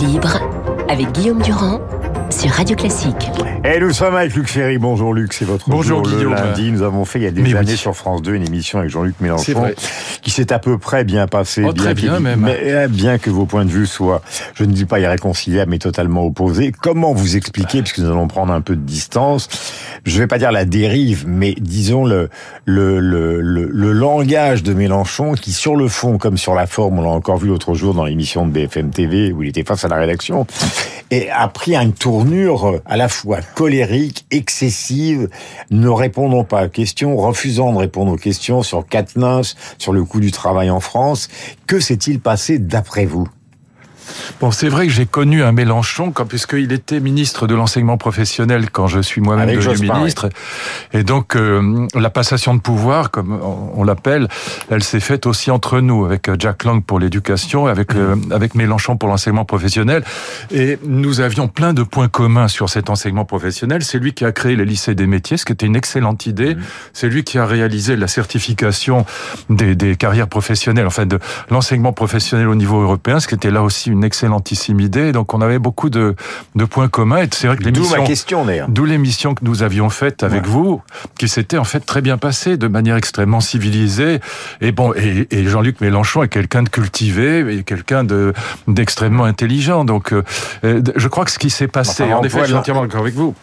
Libre avec Guillaume Durand sur Radio Classique. Et nous sommes avec Luc Ferry. Bonjour Luc, c'est votre Bonjour jour Guillaume. le lundi. Nous avons fait il y a des Mais années oui. sur France 2 une émission avec Jean-Luc Mélenchon qui s'est à peu près bien passé. Oh, très bien, même. Mais, euh, bien que vos points de vue soient, je ne dis pas irréconciliables, mais totalement opposés. Comment vous expliquer, puisque nous allons prendre un peu de distance, je vais pas dire la dérive, mais disons le, le, le, le, le langage de Mélenchon qui, sur le fond comme sur la forme, on l'a encore vu l'autre jour dans l'émission de BFM TV où il était face à la rédaction, et a pris une tournure euh, à la fois colérique, excessive, ne répondant pas aux questions, refusant de répondre aux questions sur Katniss, sur le coût du travail en France. Que s'est-il passé d'après vous? Bon, c'est vrai que j'ai connu un Mélenchon quand, puisqu'il était ministre de l'enseignement professionnel quand je suis moi-même devenu ministre. Et donc, euh, la passation de pouvoir, comme on, l'appelle, elle s'est faite aussi entre nous, avec euh, Jack Lang pour l'éducation, avec, euh, avec Mélenchon pour l'enseignement professionnel. Et nous avions plein de points communs sur cet enseignement professionnel. C'est lui qui a créé les lycées des métiers, ce qui était une excellente idée. C'est lui qui a réalisé la certification des, des carrières professionnelles, enfin de l'enseignement professionnel au niveau européen, ce qui était là aussi une excellentissime idée. Donc on avait beaucoup de, de points communs. Et c'est vrai que D'où l'émission... ma question d'ailleurs. D'où l'émission que nous avions faite avec Ouais. vous, qui s'était en fait très bien passée, de manière extrêmement civilisée. Et bon, et, et Jean-Luc Mélenchon est quelqu'un de cultivé, et quelqu'un de d'extrêmement intelligent. Donc, euh, euh, je crois que ce qui s'est passé, Enfin, en effet, je suis entièrement d'accord avec vous.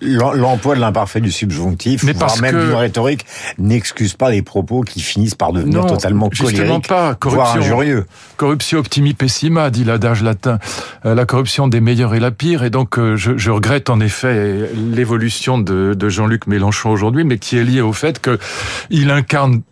L'em- L'emploi de l'imparfait du subjonctif, Mais voire parce même que- d'une rhétorique, n'excuse pas les propos qui finissent par devenir Non, totalement colériques, pas. voire Corruption. injurieux. Corruption optimi pessima, dit l'adage latin. Euh, La corruption des meilleurs est la pire. Et donc, euh, je, je regrette en effet l'évolution de, de Jean-Luc Mélenchon aujourd'hui, mais qui est liée au fait que il incarne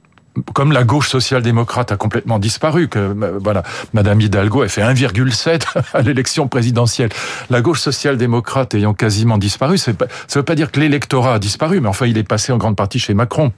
comme la gauche social-démocrate a complètement disparu, que euh, voilà, Madame Hidalgo a fait 1,7 à l'élection présidentielle. La gauche social-démocrate ayant quasiment disparu, ça veut pas dire que l'électorat a disparu, mais enfin il est passé en grande partie chez Macron.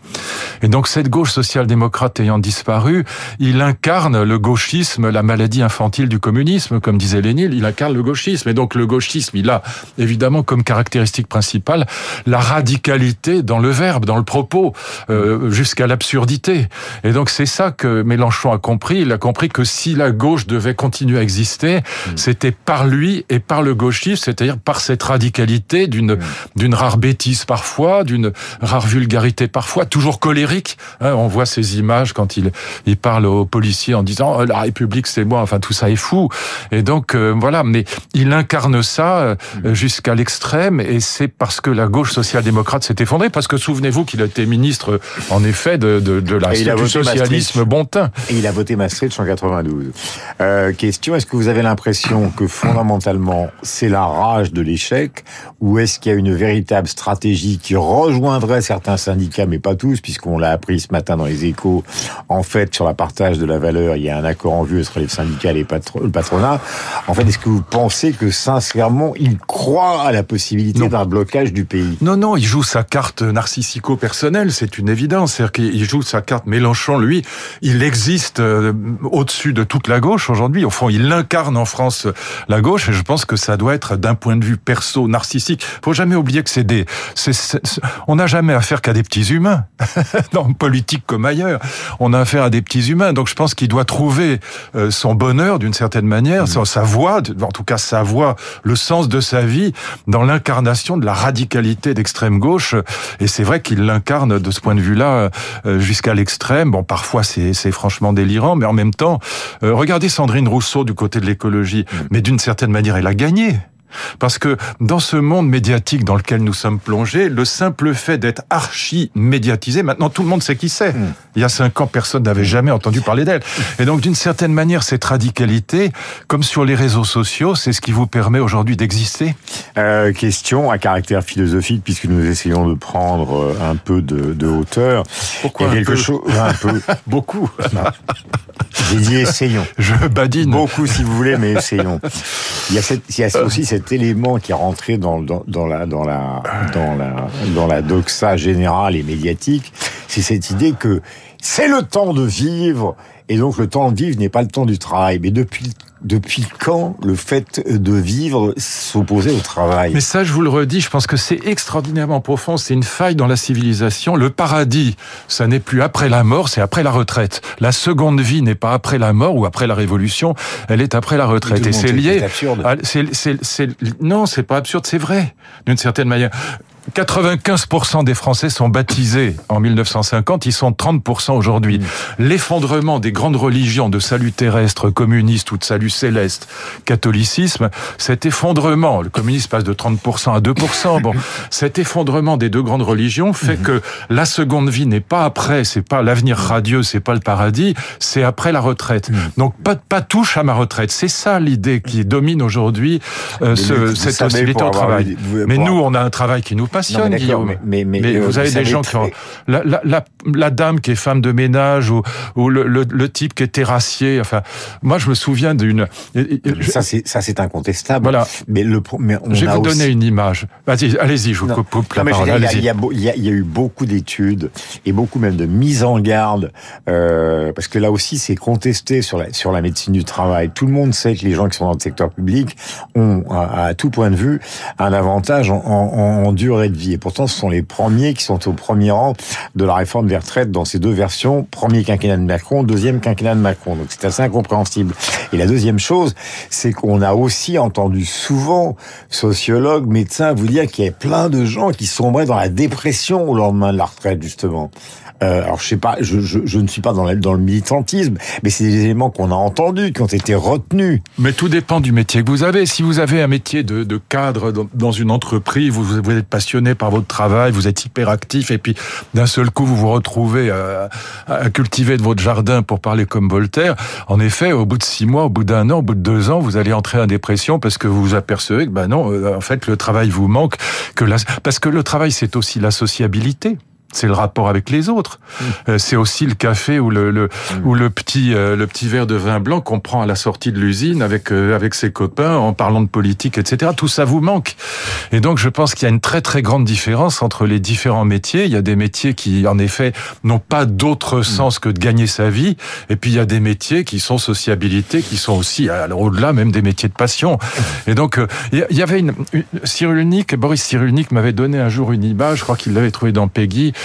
Et donc cette gauche social-démocrate ayant disparu, il incarne le gauchisme, la maladie infantile du communisme, comme disait Lénine, il incarne le gauchisme. Et donc le gauchisme, il a évidemment comme caractéristique principale la radicalité dans le verbe, dans le propos, euh, jusqu'à l'absurdité. Et donc c'est ça que Mélenchon a compris. Il a compris que si la gauche devait continuer à exister, c'était par lui et par le gauchisme, c'est-à-dire par cette radicalité d'une d'une rare bêtise parfois, d'une rare vulgarité parfois, toujours colérique. Hein, on voit ces images quand il il parle aux policiers en disant Oh, la République c'est moi. Enfin tout ça est fou. Et donc euh, voilà, mais il incarne ça euh, jusqu'à l'extrême et c'est parce que la gauche social-démocrate s'est effondrée. Parce que souvenez-vous qu'il a été ministre en effet de de, de la Il a du voté socialisme bon teint. Et il a voté Maastricht en 92. Euh, question, est-ce que vous avez l'impression que fondamentalement c'est la rage de l'échec? Ou est-ce qu'il y a une véritable stratégie qui rejoindrait certains syndicats, mais pas tous, puisqu'on l'a appris ce matin dans les échos, en fait sur la partage de la valeur, il y a un accord en vue entre les syndicats et les patro- le patronat. En fait, est-ce que vous pensez que sincèrement il croit à la possibilité d'un blocage du pays? Non, non, il joue sa carte narcissico-personnelle, c'est une évidence. C'est-à-dire qu'il joue sa carte Mélenchon, lui, il existe euh, au-dessus de toute la gauche aujourd'hui. Au fond, il incarne en France la gauche et je pense que ça doit être d'un point de vue perso, narcissique. Faut jamais oublier que c'est des... on n'a jamais affaire qu'à des petits humains, dans politique comme ailleurs. On a affaire à des petits humains. Donc je pense qu'il doit trouver euh, son bonheur d'une certaine manière, sa- sa voix, en tout cas sa voix, le sens de sa vie dans l'incarnation de la radicalité d'extrême gauche. Et c'est vrai qu'il l'incarne de ce point de vue-là euh, jusqu'à l'extrême. Bon, parfois c'est c'est franchement délirant, mais en même temps, euh, regardez Sandrine Rousseau du côté de l'écologie. Mais d'une certaine manière, elle a gagné. Parce que dans ce monde médiatique dans lequel nous sommes plongés, le simple fait d'être archi médiatisé, maintenant tout le monde sait qui c'est. Il y a cinq ans, personne n'avait jamais entendu parler d'elle. Et donc d'une certaine manière, cette radicalité, comme sur les réseaux sociaux, c'est ce qui vous permet aujourd'hui d'exister? Euh, question à caractère philosophique, puisque nous essayons de prendre euh, un peu de, de hauteur. Pourquoi quelque peu? chose, un peu. Beaucoup. J'ai dit essayons. Je badine. Beaucoup si vous voulez, mais essayons. Il y a, cette, il y a aussi élément qui est rentré dans, la, dans, la, dans la doxa générale et médiatique, c'est cette idée que c'est le temps de vivre, et donc le temps de vivre n'est pas le temps du travail. Mais depuis depuis quand le fait de vivre s'opposait au travail? Mais ça, je vous le redis, je pense que c'est extraordinairement profond, c'est une faille dans la civilisation. Le paradis, ça n'est plus après la mort, c'est après la retraite. La seconde vie n'est pas après la mort ou après la révolution, elle est après la retraite. Et c'est lié... C'est c'est, non, c'est pas absurde, c'est vrai, d'une certaine manière. 95% des Français sont baptisés en 1950, ils sont 30% aujourd'hui. Mmh. L'effondrement des grandes religions de salut terrestre, communiste ou de salut céleste, catholicisme, cet effondrement, le communisme passe de 30% à 2%, bon, cet effondrement des deux grandes religions fait mmh. que la seconde vie n'est pas après, c'est pas l'avenir radieux, c'est pas le paradis, c'est après la retraite. Mmh. Donc pas, pas touche à ma retraite. C'est ça l'idée qui domine aujourd'hui euh, ce, cette hostilité au travail. Mais nous, on a un travail qui nous passionne, mais Guillaume. Mais, mais, mais, vous avez des gens qui ont... La, la, la, la, dame qui est femme de ménage ou, ou le, le, le, type qui est terrassier. Enfin, moi, je me souviens d'une... Ça, c'est, incontestable. Voilà. Mais le, mais on je vais vous donner une image. Vas-y, allez-y, je vous coupe, coupe la parole. Il y, y, y, a eu beaucoup d'études et beaucoup même de mises en garde, euh, parce que là aussi, c'est contesté sur la, sur la médecine du travail. Tout le monde sait que les gens qui sont dans le secteur public ont, à, à tout point de vue, un avantage en, en, en durée de vie. Et pourtant, ce sont les premiers qui sont au premier rang de la réforme des retraites dans ces deux versions. Premier quinquennat de Macron, deuxième quinquennat de Macron. Donc c'est assez incompréhensible. Et la deuxième chose, c'est qu'on a aussi entendu souvent sociologues, médecins vous dire qu'il y a plein de gens qui sombraient dans la dépression au lendemain de la retraite, justement. Euh, alors je ne suis pas dans, le militantisme, mais c'est des éléments qu'on a entendus, qui ont été retenus. Mais tout dépend du métier que vous avez. Si vous avez un métier de, de cadre dans, une entreprise, vous, vous êtes passionné par votre travail, vous êtes hyper actif, et puis d'un seul coup vous vous retrouvez à, à, cultiver de votre jardin, pour parler comme Voltaire. En effet, au bout de six mois, au bout d'un an, au bout de deux ans, vous allez entrer en dépression parce que vous vous apercevez que ben non, euh, en fait le travail vous manque, que parce que le travail c'est aussi la sociabilité c'est le rapport avec les autres. Mm. Euh, c'est aussi le café ou le, le mm. ou le petit euh, le petit verre de vin blanc qu'on prend à la sortie de l'usine avec euh, avec ses copains en parlant de politique, etc. Tout ça vous manque. Et donc je pense qu'il y a une très très grande différence entre les différents métiers. Il y a des métiers qui en effet n'ont pas d'autre mm. sens que de gagner sa vie. Et puis il y a des métiers qui sont sociabilité, qui sont aussi alors au-delà même des métiers de passion. Et donc il y avait une, une Cyrulnik, Boris Cyrulnik m'avait donné un jour une image. Je crois qu'il l'avait trouvé dans Peggy euh,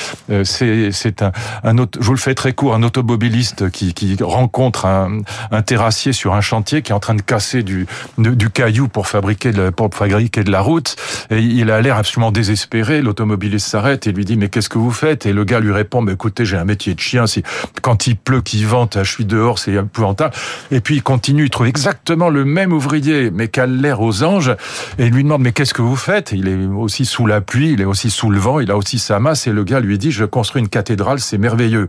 c'est un, un autre, je vous le fais très court, un automobiliste qui, rencontre un, terrassier sur un chantier qui est en train de casser du, du caillou pour fabriquer, de, pour fabriquer de la route. Et il a l'air absolument désespéré. L'automobiliste s'arrête et lui dit mais qu'est-ce que vous faites? Et le gars lui répond mais écoutez j'ai un métier de chien. Quand il pleut, qu'il vente, je suis dehors, c'est épouvantable. Et puis il continue, il trouve exactement le même ouvrier mais qui a l'air aux anges et il lui demande mais qu'est-ce que vous faites? Il est aussi sous la pluie, il est aussi sous le vent, il a aussi sa masse et le gars lui dit je construis une cathédrale, c'est merveilleux.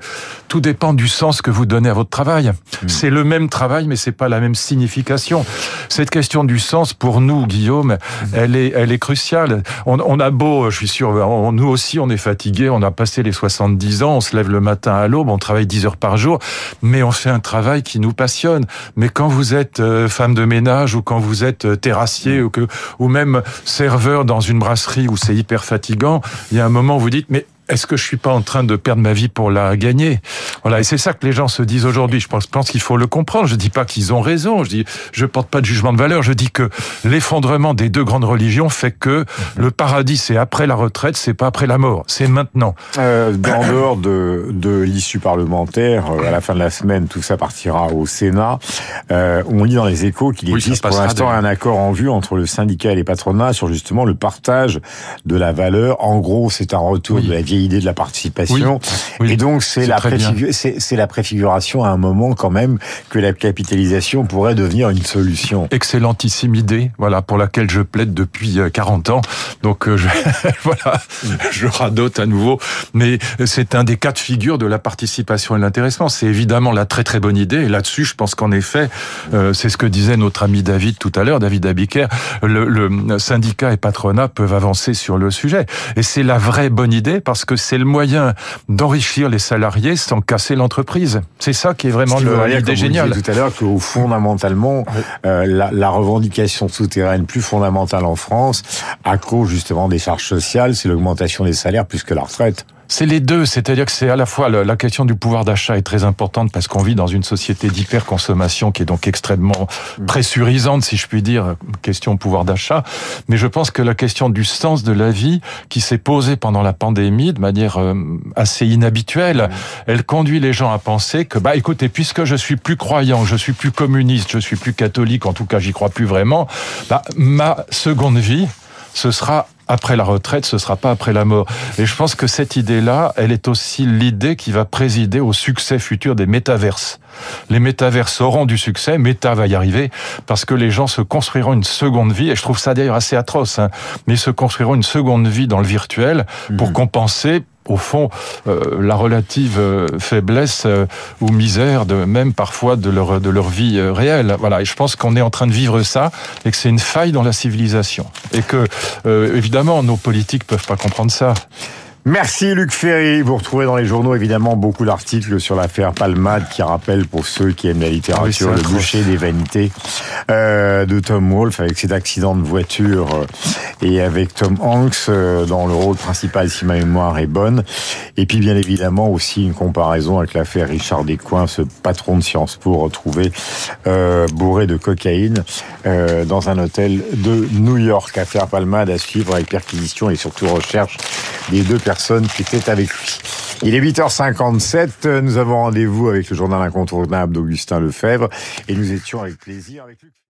Tout dépend du sens que vous donnez à votre travail. Hmm. C'est le même travail, mais c'est pas la même signification. Cette question du sens, pour nous, Guillaume, hmm. elle est, elle est cruciale. On, on a beau, je suis sûr, nous aussi, on est fatigué, on a passé les 70 ans, on se lève le matin à l'aube, on travaille 10 heures par jour, mais on fait un travail qui nous passionne. Mais quand vous êtes euh, femme de ménage ou quand vous êtes euh, terrassier hmm. ou que, ou même serveur dans une brasserie où c'est hyper fatigant, il y a un moment où vous dites, mais est-ce que je suis pas en train de perdre ma vie pour la gagner? Voilà, et c'est ça que les gens se disent aujourd'hui. Je pense, pense qu'il faut le comprendre. Je dis pas qu'ils ont raison. Je dis, je porte pas de jugement de valeur. Je dis que l'effondrement des deux grandes religions fait que le paradis c'est après la retraite, c'est pas après la mort, c'est maintenant. Euh, en dehors de, de l'issue parlementaire, euh, à la fin de la semaine, tout ça partira au Sénat. Euh, on lit dans les Échos qu'il existe pour l'instant un accord en vue entre le syndicat et les patronats sur justement le partage de la valeur. En gros, c'est un retour de la vieille idée de la participation. et donc, c'est la, c'est la préfiguration à un moment quand même que la capitalisation pourrait devenir une solution. Excellentissime idée, voilà, pour laquelle je plaide depuis 40 euh, ans. Donc, euh, je, voilà, je radote à nouveau. Mais c'est un des cas de figure de la participation et l'intéressement. C'est évidemment la très très bonne idée. Et là-dessus, je pense qu'en effet, euh, c'est ce que disait notre ami David tout à l'heure, David Abiker, le, le syndicat et patronat peuvent avancer sur le sujet. Et c'est la vraie bonne idée parce que c'est le moyen d'enrichir les salariés sans casser l'entreprise. C'est ça qui est vraiment l'idée géniale. tout à l'heure que fondamentalement, euh, la, la, revendication souterraine plus fondamentale en France, à cause justement des charges sociales, c'est l'augmentation des salaires plus que la retraite. C'est les deux, c'est-à-dire que c'est à la fois la question du pouvoir d'achat est très importante parce qu'on vit dans une société d'hyperconsommation qui est donc extrêmement mm. pressurisante, si je puis dire, question pouvoir d'achat. Mais je pense que la question du sens de la vie qui s'est posée pendant la pandémie de manière euh, assez inhabituelle, mm. elle conduit les gens à penser que, bah, écoutez, puisque je suis plus croyant, je suis plus communiste, je suis plus catholique, en tout cas, j'y crois plus vraiment, bah, ma seconde vie, ce sera après la retraite, ce sera pas après la mort. Et je pense que cette idée-là, elle est aussi l'idée qui va présider au succès futur des métaverses. Les métaverses auront du succès, Meta va y arriver, parce que les gens se construiront une seconde vie, et je trouve ça d'ailleurs assez atroce, hein, mais ils se construiront une seconde vie dans le virtuel pour mhm. compenser au fond, euh, la relative euh, faiblesse euh, ou misère, de même parfois de leur de leur vie réelle. Voilà. Et je pense qu'on est en train de vivre ça et que c'est une faille dans la civilisation et que évidemment nos politiques peuvent pas comprendre ça. Merci Luc Ferry. Vous retrouvez dans les journaux évidemment beaucoup d'articles sur l'affaire Palmade qui rappelle pour ceux qui aiment la littérature ah le boucher des vanités euh, de Tom Wolfe avec cet accident de voiture euh, et avec Tom Hanks euh, dans le rôle principal si ma mémoire est bonne. Et puis bien évidemment aussi une comparaison avec l'affaire Richard Descoings, ce patron de Sciences Po retrouvé euh, bourré de cocaïne euh, dans un hôtel de New York. Affaire Palmade à suivre avec perquisition et surtout recherche des deux Il est 8h57, nous avons rendez-vous avec le journal incontournable d'Augustin Lefebvre et nous étions avec plaisir avec lui.